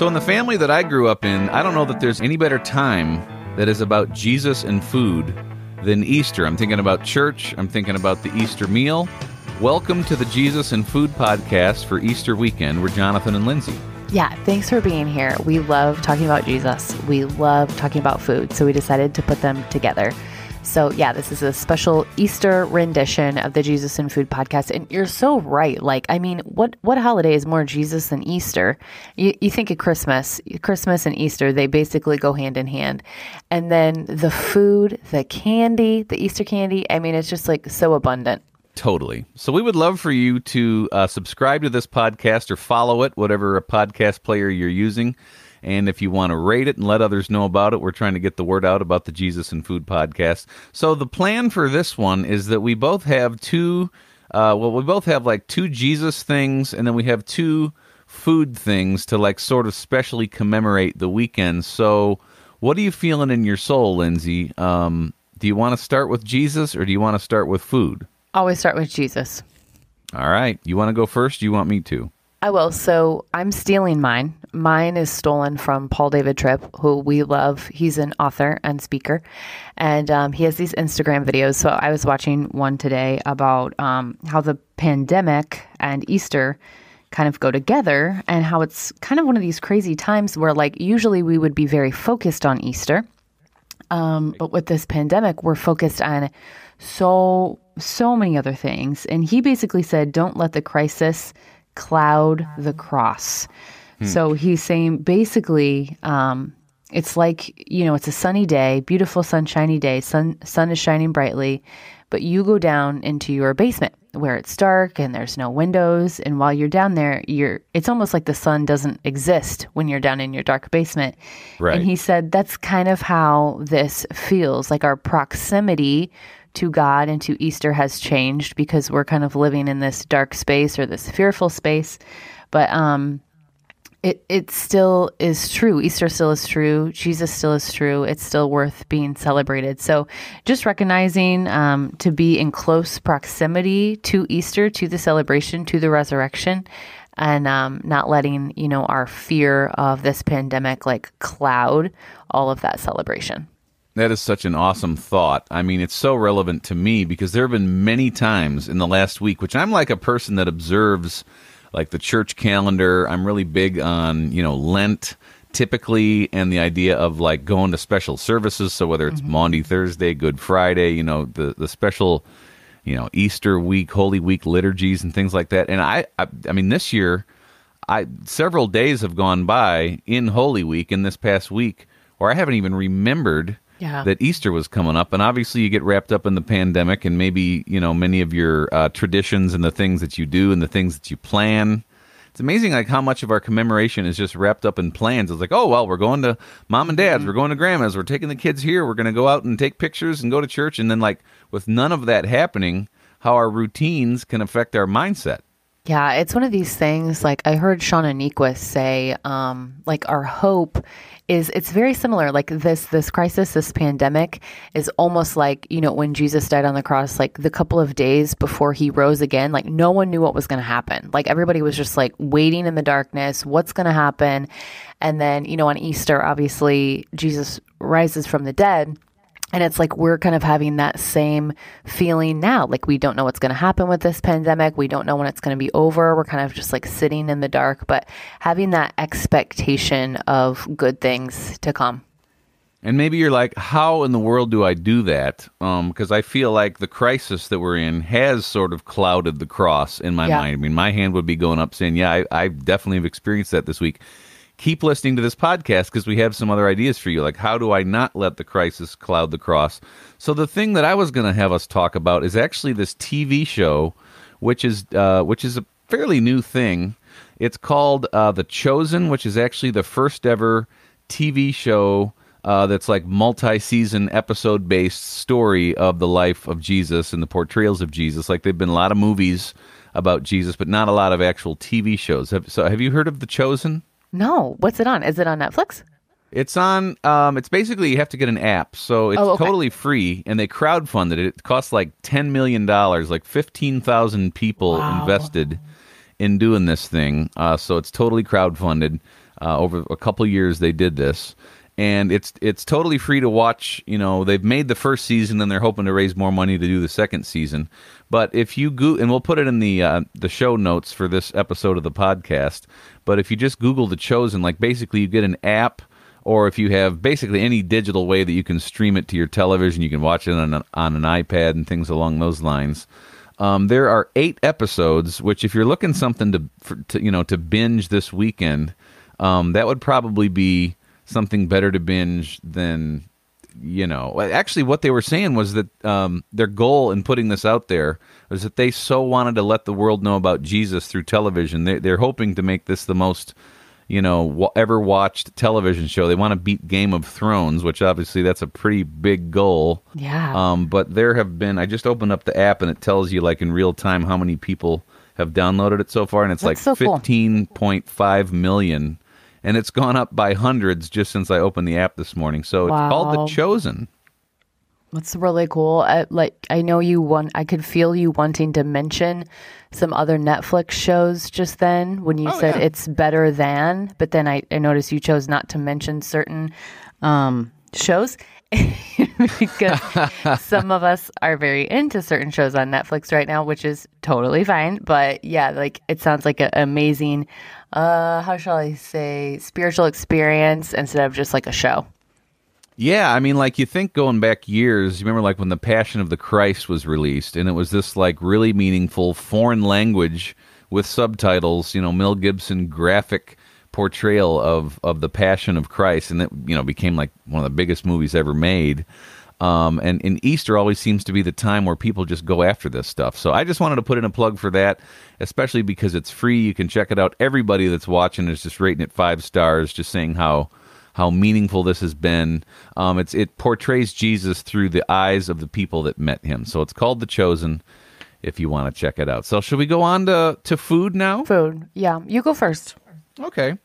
So, in the family that I grew up in, I don't know that there's any better time that is about Jesus and food than Easter. I'm thinking about church, I'm thinking about the Easter meal. Welcome to the Jesus and Food podcast for Easter weekend. We're Jonathan and Lindsay. Yeah, thanks for being here. We love talking about Jesus. We love talking about food. So we decided to put them together. So, yeah, this is a special Easter rendition of the Jesus and Food podcast. And you're so right. Like, I mean, what, what holiday is more Jesus than Easter? You, you think of Christmas, Christmas and Easter, they basically go hand in hand. And then the food, the candy, the Easter candy, I mean, it's just like so abundant. Totally. So we would love for you to uh, subscribe to this podcast or follow it, whatever a podcast player you're using. And if you want to rate it and let others know about it, we're trying to get the word out about the Jesus and Food podcast. So the plan for this one is that we both have two, uh, well, we both have like two Jesus things, and then we have two food things to like sort of specially commemorate the weekend. So what are you feeling in your soul, Lindsay? Um, do you want to start with Jesus or do you want to start with food? Always start with Jesus. All right. You want to go first? you want me to? I will. So I'm stealing mine. Mine is stolen from Paul David Tripp, who we love. He's an author and speaker, and um, he has these Instagram videos. So I was watching one today about um, how the pandemic and Easter kind of go together, and how it's kind of one of these crazy times where, like, usually we would be very focused on Easter, um, but with this pandemic, we're focused on so so many other things. And he basically said, "Don't let the crisis." cloud the cross. Hmm. So he's saying basically, um, it's like you know, it's a sunny day, beautiful sunshiny day. Sun sun is shining brightly, but you go down into your basement where it's dark and there's no windows and while you're down there you're it's almost like the sun doesn't exist when you're down in your dark basement right. and he said that's kind of how this feels like our proximity to God and to Easter has changed because we're kind of living in this dark space or this fearful space. But um, it it still is true. Easter still is true. Jesus still is true. It's still worth being celebrated. So just recognizing um, to be in close proximity to Easter, to the celebration, to the resurrection, and um, not letting you know our fear of this pandemic like cloud all of that celebration. That is such an awesome thought. I mean, it's so relevant to me because there have been many times in the last week, which I'm like a person that observes like the church calendar. I'm really big on, you know, Lent typically and the idea of like going to special services. So whether it's mm-hmm. Maundy Thursday, Good Friday, you know, the, the special, you know, Easter week, Holy Week liturgies and things like that. And I, I, I mean, this year, I several days have gone by in Holy Week in this past week where I haven't even remembered – yeah. that Easter was coming up, and obviously you get wrapped up in the pandemic, and maybe you know many of your uh, traditions and the things that you do and the things that you plan. It's amazing, like how much of our commemoration is just wrapped up in plans. It's like, oh well, we're going to mom and dad's, mm-hmm. we're going to grandma's, we're taking the kids here, we're going to go out and take pictures and go to church, and then like with none of that happening, how our routines can affect our mindset. Yeah, it's one of these things. Like I heard Shauna Niequist say, um, like our hope is it's very similar. Like this this crisis, this pandemic is almost like, you know, when Jesus died on the cross, like the couple of days before he rose again, like no one knew what was gonna happen. Like everybody was just like waiting in the darkness, what's gonna happen? And then, you know, on Easter, obviously Jesus rises from the dead. And it's like we're kind of having that same feeling now. Like we don't know what's going to happen with this pandemic. We don't know when it's going to be over. We're kind of just like sitting in the dark, but having that expectation of good things to come. And maybe you're like, how in the world do I do that? Because um, I feel like the crisis that we're in has sort of clouded the cross in my yeah. mind. I mean, my hand would be going up saying, yeah, I, I definitely have experienced that this week keep listening to this podcast because we have some other ideas for you. Like, how do I not let the crisis cloud the cross? So, the thing that I was going to have us talk about is actually this TV show, which is uh, which is a fairly new thing. It's called uh, The Chosen, which is actually the first ever TV show uh, that's like multi-season episode based story of the life of Jesus and the portrayals of Jesus. Like there've been a lot of movies about Jesus, but not a lot of actual TV shows. Have, so, have you heard of The Chosen? No. What's it on? Is it on Netflix? It's on. Um, it's basically you have to get an app, so it's oh, okay. totally free, and they crowdfunded it. It costs like ten million dollars, like fifteen thousand people wow. invested in doing this thing. Uh, so it's totally crowdfunded. Uh, over a couple years, they did this, and it's it's totally free to watch. You know, they've made the first season, and they're hoping to raise more money to do the second season. But if you go, and we'll put it in the uh, the show notes for this episode of the podcast. But if you just Google the Chosen, like basically you get an app or if you have basically any digital way that you can stream it to your television, you can watch it on an, on an iPad and things along those lines. Um, there are eight episodes, which if you're looking something to, for, to you know to binge this weekend, um, that would probably be something better to binge than you know. Actually, what they were saying was that um, their goal in putting this out there was that they so wanted to let the world know about Jesus through television. They, they're hoping to make this the most you know ever watched television show. They want to beat Game of Thrones, which obviously that's a pretty big goal. Yeah. Um, but there have been. I just opened up the app and it tells you like in real time how many people have downloaded it so far, and it's That's like so cool. fifteen point five million, and it's gone up by hundreds just since I opened the app this morning. So it's called The Chosen. That's really cool. I, like I know you want. I could feel you wanting to mention some other Netflix shows just then when you Oh, said yeah. it's better than. But then I, I noticed you chose not to mention certain um, shows because some of us are very into certain shows on Netflix right now, which is totally fine. But yeah, like it sounds like an amazing. Uh, how shall I say spiritual experience instead of just like a show. Yeah, I mean, like you think going back years, you remember like when the Passion of the Christ was released, and it was this like really meaningful foreign language with subtitles, you know, Mel Gibson graphic portrayal of of the Passion of Christ, and it you know became like one of the biggest movies ever made. Um, and, and Easter always seems to be the time where people just go after this stuff. So I just wanted to put in a plug for that, especially because it's free. You can check it out. Everybody that's watching is just rating it five stars, just saying how how meaningful this has been. Um, it's it portrays Jesus through the eyes of the people that met him. So it's called The Chosen. If you want to check it out. So should we go on to to food now? Food. Yeah, you go first. Okay.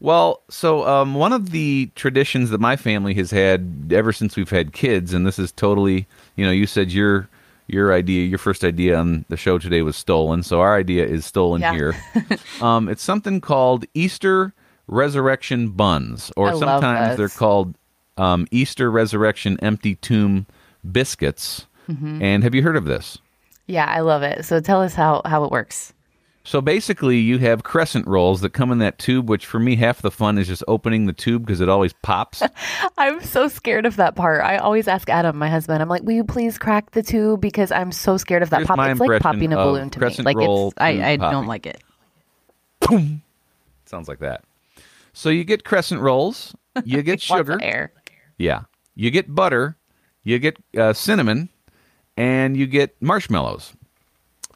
Well, so um, one of the traditions that my family has had ever since we've had kids, and this is totally, you know, you said your your idea, your first idea on the show today was stolen, so our idea is stolen Yeah. here. um, it's something called Easter Resurrection buns, or I sometimes they're called um, Easter Resurrection Empty Tomb biscuits. Mm-hmm. And have you heard of this? Yeah, I love it. So tell us how how it works. So basically, you have crescent rolls that come in that tube, which for me, half the fun is just opening the tube because it always pops. I'm so scared of that part. I always ask Adam, my husband, I'm like, "Will you please crack the tube?" Because I'm so scared of that Here's pop. It's like popping a balloon to me. Like it's I, I don't like it. Boom. Sounds like that. So you get crescent rolls, you get sugar, air. yeah, you get butter, you get uh, cinnamon, and you get marshmallows.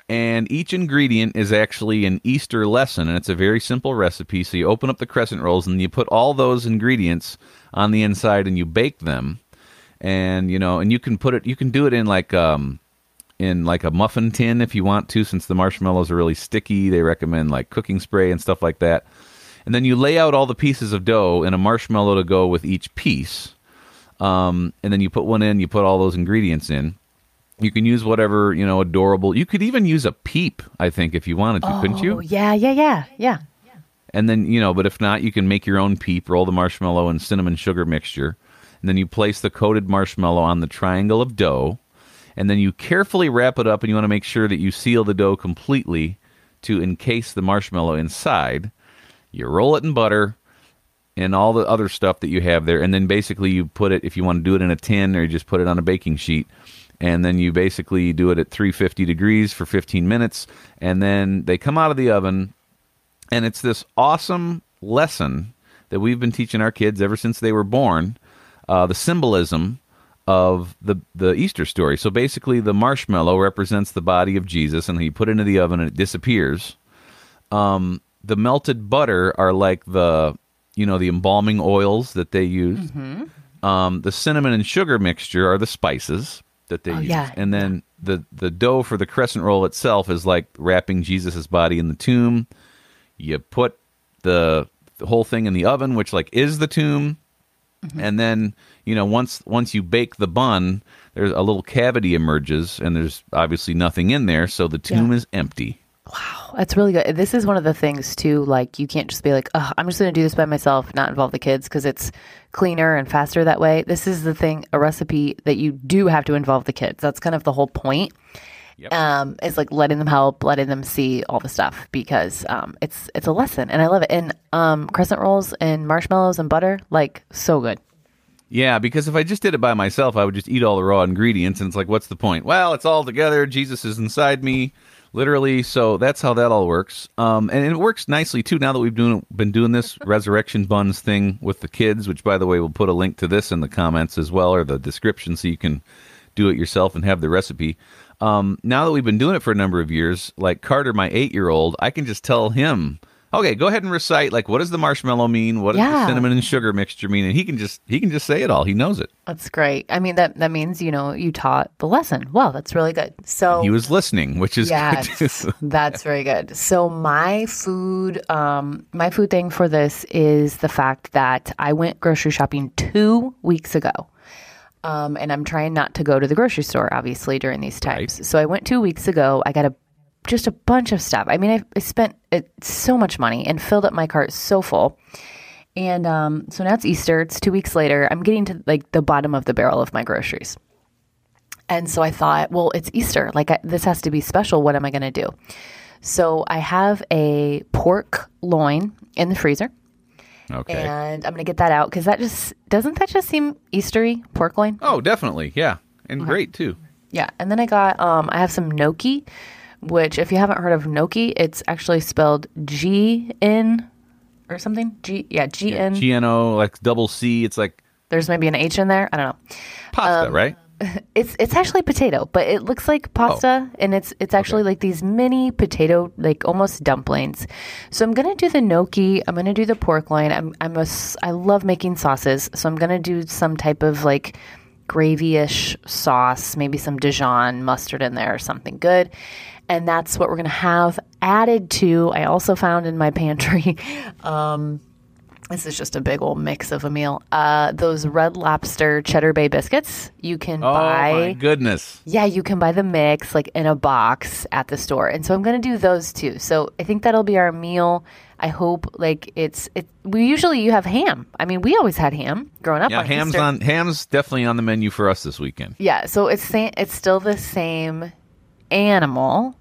And each ingredient is actually an Easter lesson, and it's a very simple recipe. So you open up the crescent rolls, and you put all those ingredients on the inside, and you bake them. And you know, and you can put it, you can do it in like um, in like a muffin tin if you want to, since the marshmallows are really sticky. They recommend like cooking spray and stuff like that. And then you lay out all the pieces of dough and a marshmallow to go with each piece. Um, and then you put one in, you put all those ingredients in. You can use whatever, you know, adorable. You could even use a peep, I think, if you wanted to, couldn't Oh you? yeah, yeah, yeah, yeah. And then, you know, but if not, you can make your own peep, roll the marshmallow and cinnamon sugar mixture. And then you place the coated marshmallow on the triangle of dough. And then you carefully wrap it up, and you want to make sure that you seal the dough completely to encase the marshmallow inside. You roll it in butter and all the other stuff that you have there. And then basically you put it, if you want to do it in a tin or you just put it on a baking sheet. And then you basically do it at 350 degrees for 15 minutes. And then they come out of the oven and it's this awesome lesson that we've been teaching our kids ever since they were born uh, the symbolism of the the Easter story. So basically, the marshmallow represents the body of Jesus, and you put it into the oven and it disappears. Um, the melted butter are like the you know the embalming oils that they use. Um, the cinnamon and sugar mixture are the spices that they Oh, use, yeah, and then the the dough for the crescent roll itself is like wrapping Jesus' body in the tomb. You put the, the whole thing in the oven, which like is the tomb, mm-hmm. and then you know once once you bake the bun, there's a little cavity emerges, and there's obviously nothing in there, so the tomb Yeah. is empty. Wow, that's really good. This is one of the things too. Like you can't just be like, oh, I'm just going to do this by myself, not involve the kids because it's cleaner and faster that way. This is the thing, a recipe that you do have to involve the kids. That's kind of the whole point. Yep. Um, it's like letting them help, letting them see all the stuff because um, it's it's a lesson, and I love it. And um, crescent rolls and marshmallows and butter, like so good. Yeah, because if I just did it by myself, I would just eat all the raw ingredients, and it's like, what's the point? Well, it's all together. Jesus is inside me literally. So that's how that all works. Um, and it works nicely too. Now that we've doing, been doing this resurrection buns thing with the kids, which by the way, we'll put a link to this in the comments as well or the description, so you can do it yourself and have the recipe. Um, now that we've been doing it for a number of years, like Carter, my eight year old, I can just tell him okay, go ahead and recite like what does the marshmallow mean? What does yeah. the cinnamon and sugar mixture mean? And he can just he can just say it all. He knows it. That's great. I mean that that means you know you taught the lesson. Well, that's really good. So he was listening, which is yes, that's very good. So my food, um, my food thing for this is the fact that I went grocery shopping two weeks ago. Um, and I'm trying not to go to the grocery store, obviously, during these times. Right. So I went two weeks ago. I got a just a bunch of stuff. I mean, I, I spent it, so much money and filled up my cart so full. And um, so now it's Easter. It's two weeks later. I'm getting to like the bottom of the barrel of my groceries. And so I thought, well, it's Easter. Like I, this has to be special. What am I going to do? So I have a pork loin in the freezer. Okay. And I'm going to get that out because that just doesn't that just seem Eastery pork loin? Oh, definitely. Yeah. And okay. great too. Yeah. And then I got um I have some gnocchi which, if you haven't heard of gnocchi, it's actually spelled G N or something. G, yeah, G N. G N O, like double C. It's like. There's maybe an H in there. I don't know. Pasta, um, right? It's it's actually potato, but it looks like pasta, oh. and it's it's actually okay. like these mini potato, like almost dumplings. So I'm gonna do the gnocchi. I'm gonna do the pork loin. I'm I'm a I love making sauces, so I'm gonna do some type of like gravy-ish sauce, maybe some Dijon mustard in there or something good and that's what we're going to have added to. I also found in my pantry. Um, this is just a big old mix of a meal. Uh, those Red Lobster Cheddar Bay biscuits you can oh, buy. Oh my goodness! Yeah, you can buy the mix like in a box at the store, and so I'm going to do those too. So I think that'll be our meal. I hope like it's it. We usually you have ham. I mean, we always had ham growing up. Yeah, on ham's Easter. on ham's definitely on the menu for us this weekend. Yeah, so it's it's still the same animal.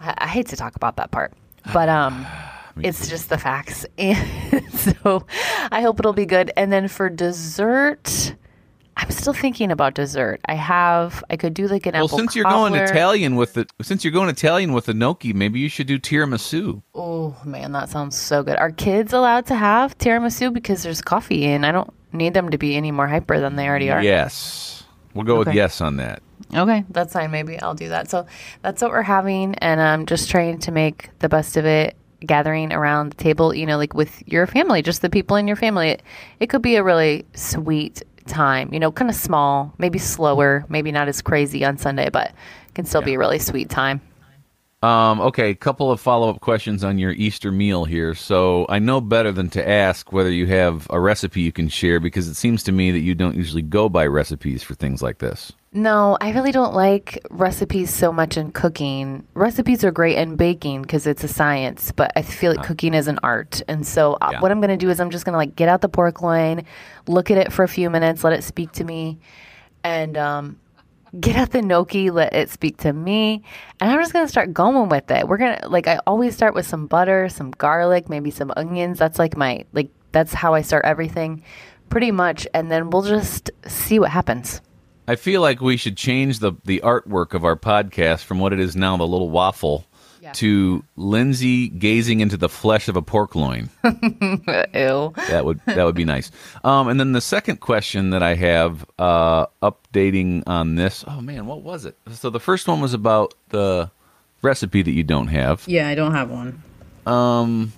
I, I hate to talk about that part, but um, it's just the facts. And so I hope it'll be good. And then for dessert, I'm still thinking about dessert. I have I could do like an well, apple. since you're going Italian with the since you're going Italian with the gnocchi, maybe you should do tiramisu. Oh man, that sounds so good. Are kids allowed to have tiramisu because there's coffee and I don't need them to be any more hyper than they already are. Yes, we'll go okay. with yes on that. Okay, that's fine. Maybe I'll do that. So that's what we're having, and I'm just trying to make the best of it. Gathering around the table, you know, like with your family, just the people in your family. It, it could be a really sweet time, you know, kind of small, maybe slower, maybe not as crazy on Sunday, but it can still yeah. be a really sweet time. Um, okay, couple of follow up questions on your Easter meal here. So I know better than to ask whether you have a recipe you can share because it seems to me that you don't usually go by recipes for things like this. No, I really don't like recipes so much in cooking. Recipes are great in baking because it's a science, but I feel like uh, cooking is an art. And so uh, yeah. what I'm going to do is I'm just going to like get out the pork loin, look at it for a few minutes, let it speak to me, and um, get out the gnocchi, let it speak to me, and I'm just gonna start going with it. We're gonna like I always start with some butter, some garlic, maybe some onions. That's like my like that's how I start everything, pretty much, and then we'll just see what happens. I feel like we should change the the artwork of our podcast from what it is now, the little waffle, yeah. to Lindsay gazing into the flesh of a pork loin. Ew. That would that would be nice. Um, and then the second question that I have, uh, updating on this. Oh man, what was it? So the first one was about the recipe that you don't have. Yeah, I don't have one. Um,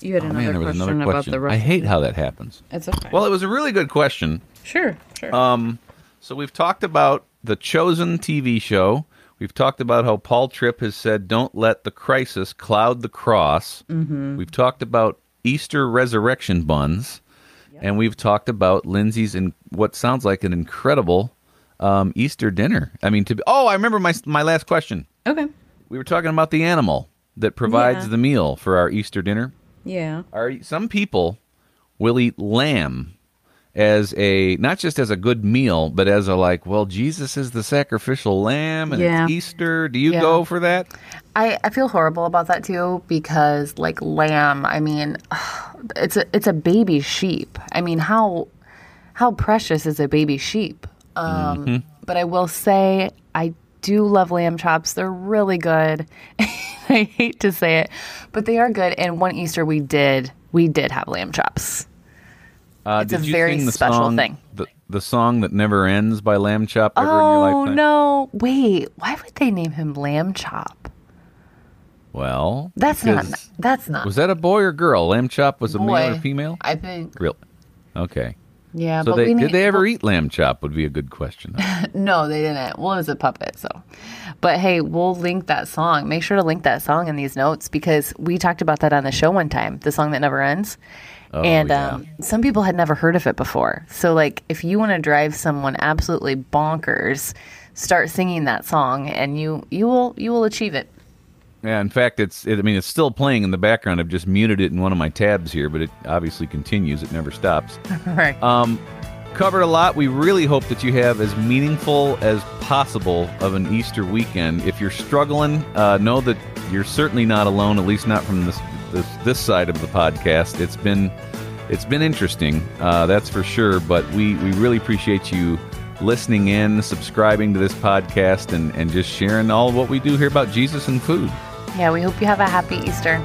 you had oh, another, man, question another, question about the recipe. I hate how that happens. It's okay. Well, it was a really good question. Sure, sure. Um, so we've talked about the Chosen TV show. We've talked about how Paul Tripp has said, "Don't let the crisis cloud the cross." Mm-hmm. We've talked about Easter resurrection buns, yep. and we've talked about Lindsay's in what sounds like an incredible um, Easter dinner. I mean, to be, oh, I remember my my last question. Okay, we were talking about the animal. that provides Yeah. the meal for our Easter dinner. Yeah. Are some people will eat lamb as a not just as a good meal, but as a like, well, Jesus is the sacrificial lamb and Yeah. it's Easter. Do you Yeah. go for that? I, I feel horrible about that too because like lamb, I mean, it's a it's a baby sheep. I mean, how how precious is a baby sheep? Um, But I will say I do love lamb chops. They're really good. I hate to say it, but they are good. And one Easter we did we did have lamb chops. Uh, It's a very special song, thing. The, the song that never ends by Lamb Chop ever in your Oh no! Wait, why would they name him Lamb Chop? Well, That's not. That's not. Was that a boy or girl? Lamb Chop was a male or boy. female? I think. Real. Okay. Yeah, So but they, did need- they ever eat lamb chop? Would be a good question. No, they didn't. Well, it was a puppet, so. But hey, we'll link that song. Make sure to link that song in these notes because we talked about that on the show one time, the song that never ends. And yeah. um, some people had never heard of it before. So, like, if you want to drive someone absolutely bonkers, start singing that song, and you you will you will achieve it. Yeah, in fact, it's. It, I mean, it's still playing in the background. I've just muted it in one of my tabs here, but it obviously continues. It never stops. Right. Um, covered a lot. We really hope that you have as meaningful as possible of an Easter weekend. If you're struggling, uh, know that you're certainly not alone. At least not from this this, this side of the podcast. It's been it's been interesting, uh, that's for sure. But we we really appreciate you listening in, subscribing to this podcast, and and just sharing all what we do here about Jesus and food. yeah, we hope you have a happy Easter.